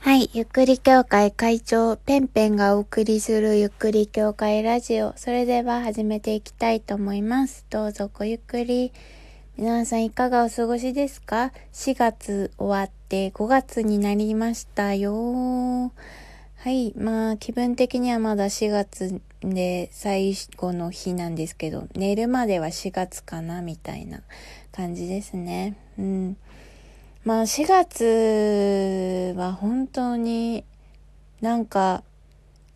はい、ゆっくり協会会長ペンペンがお送りするゆっくり協会ラジオ。それでは始めていきたいと思います。どうぞごゆっくり。皆さんいかがお過ごしですか ?4 月終わって5月になりましたよ。はい、まあ気分的にはまだ4月で最後の日なんですけど、寝るまでは4月かなみたいな感じですね。うん。まあ4月は本当になんか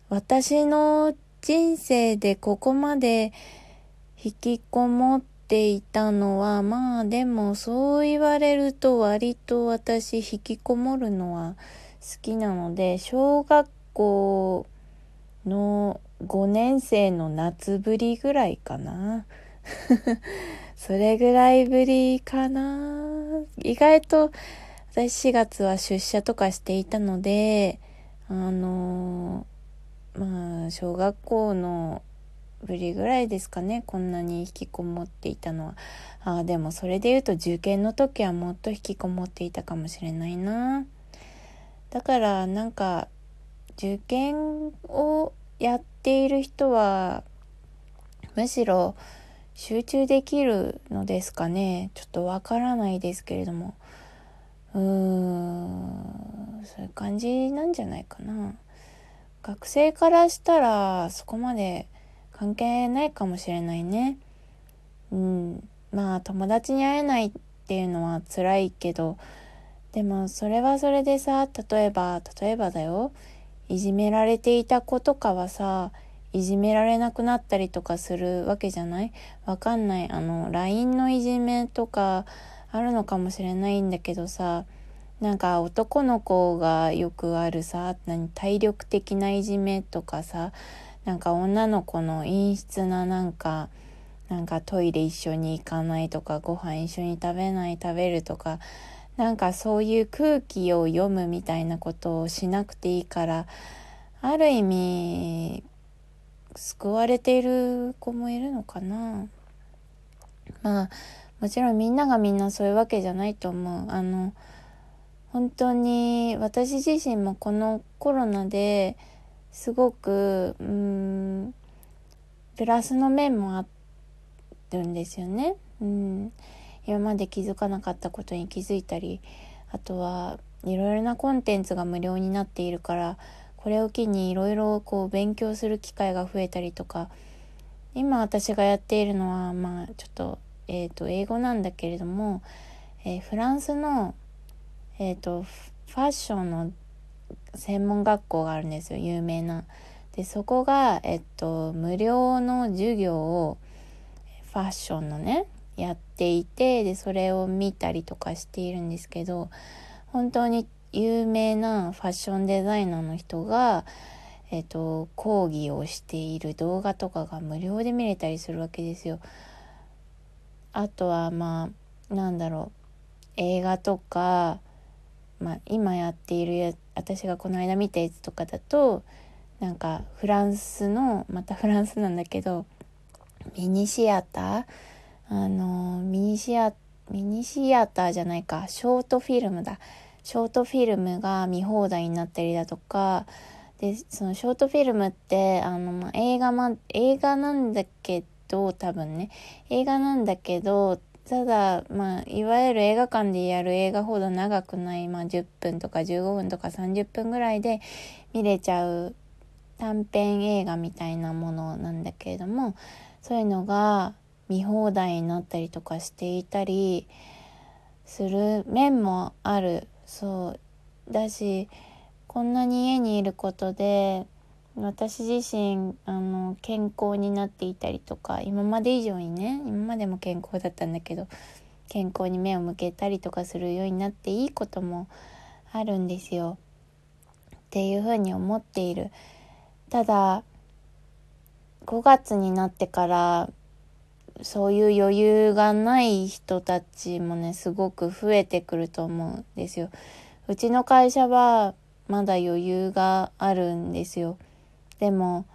私の人生でここまで引きこもっていたのはまあでもそう言われると割と私引きこもるのは好きなので小学校の5年生の夏ぶりぐらいかな。それぐらいぶりかな。意外と私4月は出社とかしていたのであのまあ小学校のぶりぐらいですかねこんなに引きこもっていたのは。あでもそれで言うと受験の時はもっと引きこもっていたかもしれないな。だからなんか受験をやっている人はむしろ集中できるのですかね。ちょっとわからないですけれども。うーん。そういう感じなんじゃないかな。学生からしたらそこまで関係ないかもしれないね。うん。まあ友達に会えないっていうのは辛いけど。でもそれはそれでさ例えば例えばだよ。いじめられていた子とかはさいじめられなくなったりとかするわけじゃない？わかんない。あの LINE のいじめとかあるのかもしれないんだけどさ。なんか男の子がよくあるさ何体力的ないじめとかさ。なんか女の子の陰湿ななんかなんかトイレ一緒に行かないとかご飯一緒に食べない食べるとか。なんかそういう空気を読むみたいなことをしなくていいから。ある意味救われている子もいるのかな。まあもちろんみんながみんなそういうわけじゃないと思う。あの本当に私自身もこのコロナですごくうんプラスの面もあるんですよね。うん。今まで気づかなかったことに気づいたりあとはいろいろなコンテンツが無料になっているからこれを機にいろいろこう勉強する機会が増えたりとか今私がやっているのはまあちょっと,、えー、と英語なんだけれども、え、フランスの、えーと、ファッションの専門学校があるんですよ有名な。でそこが、えっと、無料の授業をファッションのねやっていてでそれを見たりとかしているんですけど本当に有名なファッションデザイナーの人が、えっと、講義をしている動画とかが無料で見れたりするわけですよ。あとはまあなんだろう。映画とか、まあ、今やっているや私がこの間見たやつとかだとなんかフランスのまたフランスなんだけどミニシアター？あのミニシアミニシアターじゃないか。ショートフィルムだ。ショートフィルムが見放題になったりだとかでそのショートフィルムってあの、まあ、映画、ま、映画なんだけど多分ね。映画なんだけどただ、まあ、いわゆる映画館でやる映画ほど長くない、まあ、10分とか15分とか30分ぐらいで見れちゃう短編映画みたいなものなんだけれどもそういうのが見放題になったりとかしていたりする面もあるそう。だしこんなに家にいることで私自身あの健康になっていたりとか今まで以上にね今までも健康だったんだけど健康に目を向けたりとかするようになっていいこともあるんですよ。っていうふうに思っている。ただ5月になってからそういう余裕がない人たちもねすごく増えてくると思うんですよ。うちの会社はまだ余裕があるんですよ。でも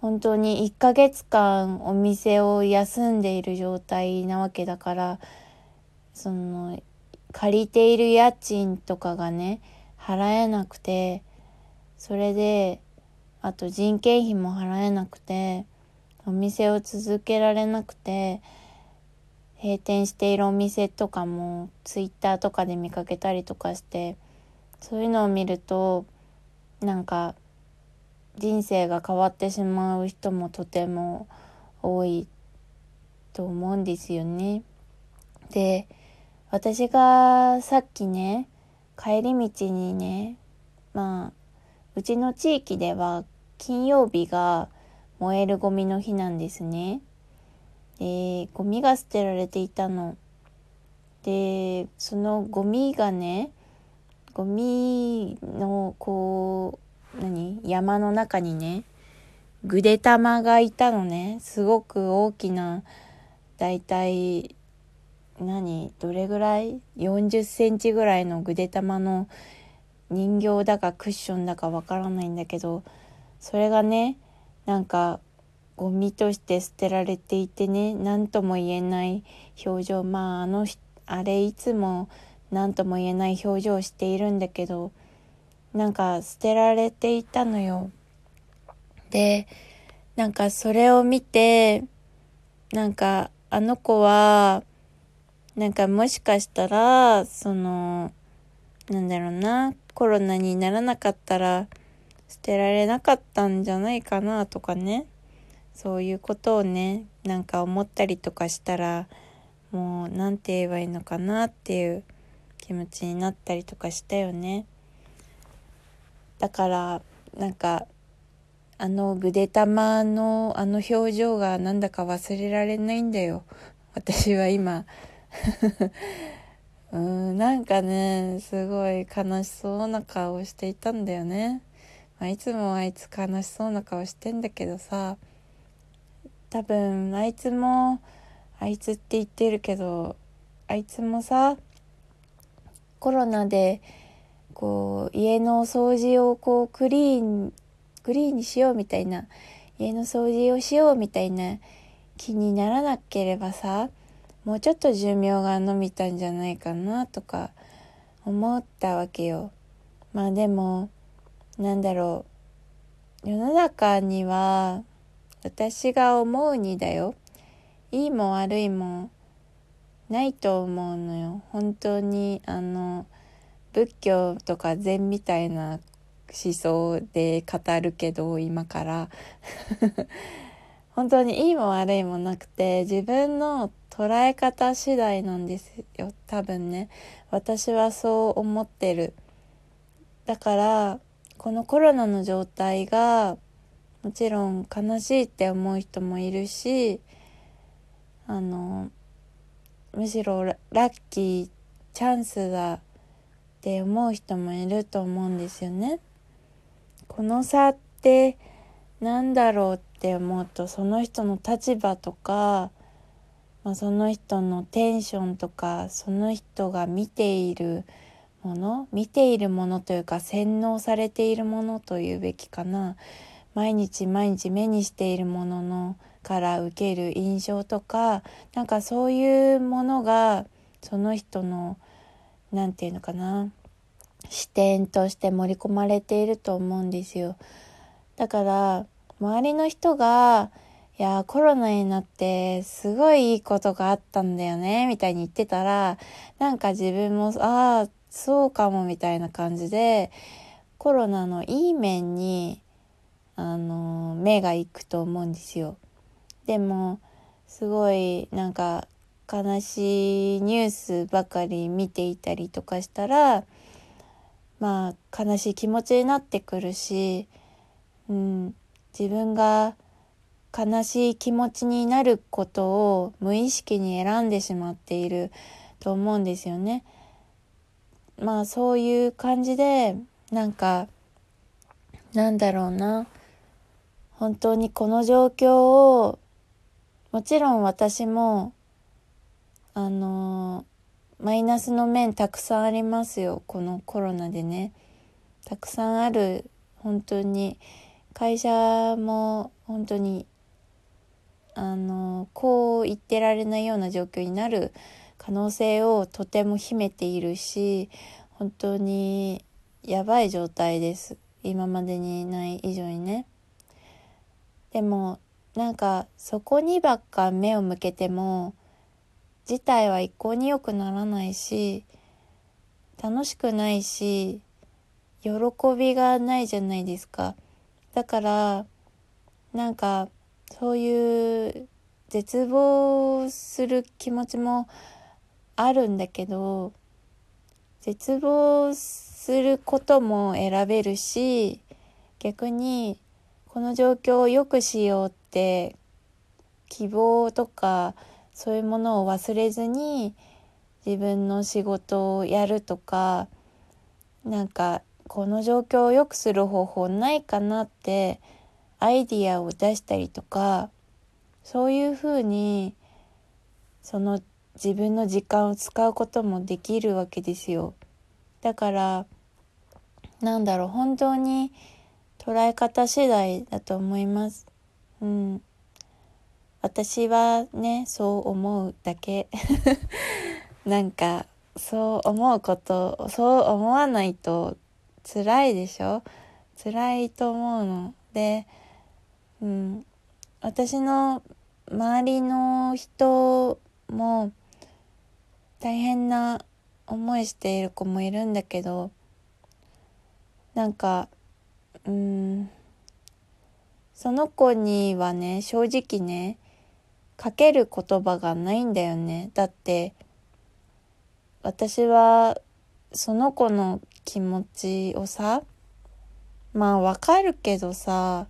本当に1ヶ月間お店を休んでいる状態なわけだからその借りている家賃とかがね払えなくてそれであと人件費も払えなくてお店を続けられなくて閉店しているお店とかもツイッターとかで見かけたりとかしてそういうのを見るとなんか人生が変わってしまう人もとても多いと思うんですよね。で私がさっきね帰り道にねまあうちの地域では金曜日が燃えるゴミの日なんですね。でゴミが捨てられていたの。でそのゴミがねゴミのこう何？山の中にねぐで玉がいたのねすごく大きなだいたい何？どれぐらい？40センチぐらいのぐで玉の人形だかクッションだかわからないんだけどそれがねなんかゴミとして捨てられていてね何とも言えない表情まああのあれいつも何とも言えない表情をしているんだけどなんか捨てられていたのよ。でなんかそれを見てなんかあの子はなんかもしかしたらそのなんだろうなコロナにならなかったら捨てられなかったんじゃないかなとかね。そういうことをねなんか思ったりとかしたらもう何て言えばいいのかなっていう気持ちになったりとかしたよね。だからなんかあのぐでたまのあの表情がなんだか忘れられないんだよ。私は今。うんなんかねすごい悲しそうな顔をしていたんだよね、まあ、いつもあいつ悲しそうな顔してんだけどさ多分あいつもあいつって言ってるけどあいつもさコロナでこう家の掃除をこうクリーンクリーンにしようみたいな家の掃除をしようみたいな気にならなければさもうちょっと寿命が延びたんじゃないかなとか思ったわけよ。まあでもなんだろう。世の中には私が思うにだよ。いいも悪いもないと思うのよ。本当にあの仏教とか禅みたいな思想で語るけど今から。本当にいいも悪いもなくて自分の捉え方次第なんですよ。多分ね。私はそう思ってる。だからこのコロナの状態がもちろん悲しいって思う人もいるしあのむしろラッキーチャンスだって思う人もいると思うんですよね。この差って何だろうって思うとその人の立場とかまあ、その人のテンションとかその人が見ているもの見ているものというか洗脳されているものというべきかな。毎日毎日目にしているもののから受ける印象とかなんかそういうものがその人の何て言うのかな。視点として盛り込まれていると思うんですよ。だから周りの人がいや、コロナになってすごいいいことがあったんだよね、みたいに言ってたら、なんか自分も、ああ、そうかも、みたいな感じで、コロナのいい面に、あの、目が行くと思うんですよ。でも、すごい、なんか、悲しいニュースばかり見ていたりとかしたら、まあ、悲しい気持ちになってくるし、うん、自分が、悲しい気持ちになることを無意識に選んでしまっていると思うんですよね。まあそういう感じでなんかなんだろうな。本当にこの状況をもちろん私もあのマイナスの面たくさんありますよ。このコロナでね。たくさんある。本当に会社も本当にあのこう言ってられないような状況になる可能性をとても秘めているし本当にやばい状態です。今までにない以上にね。でもなんかそこにばっか目を向けても事態は一向に良くならないし楽しくないし喜びがないじゃないですか。だからなんかそういう絶望する気持ちもあるんだけど絶望することも選べるし逆にこの状況を良くしようって希望とかそういうものを忘れずに自分の仕事をやるとかなんかこの状況を良くする方法ないかなってアイディアを出したりとかそういうふうにその自分の時間を使うこともできるわけですよ。だからなんだろう本当に捉え方次第だと思います。うん。私はね、そう思うだけ。なんか、そう思うこと、そう思わないと辛いでしょ？辛いと思うの。で、うん。私の周りの人も大変な思いしている子もいるんだけどなんかうんその子にはね正直ねかける言葉がないんだよね。だって私はその子の気持ちをさまあわかるけどさ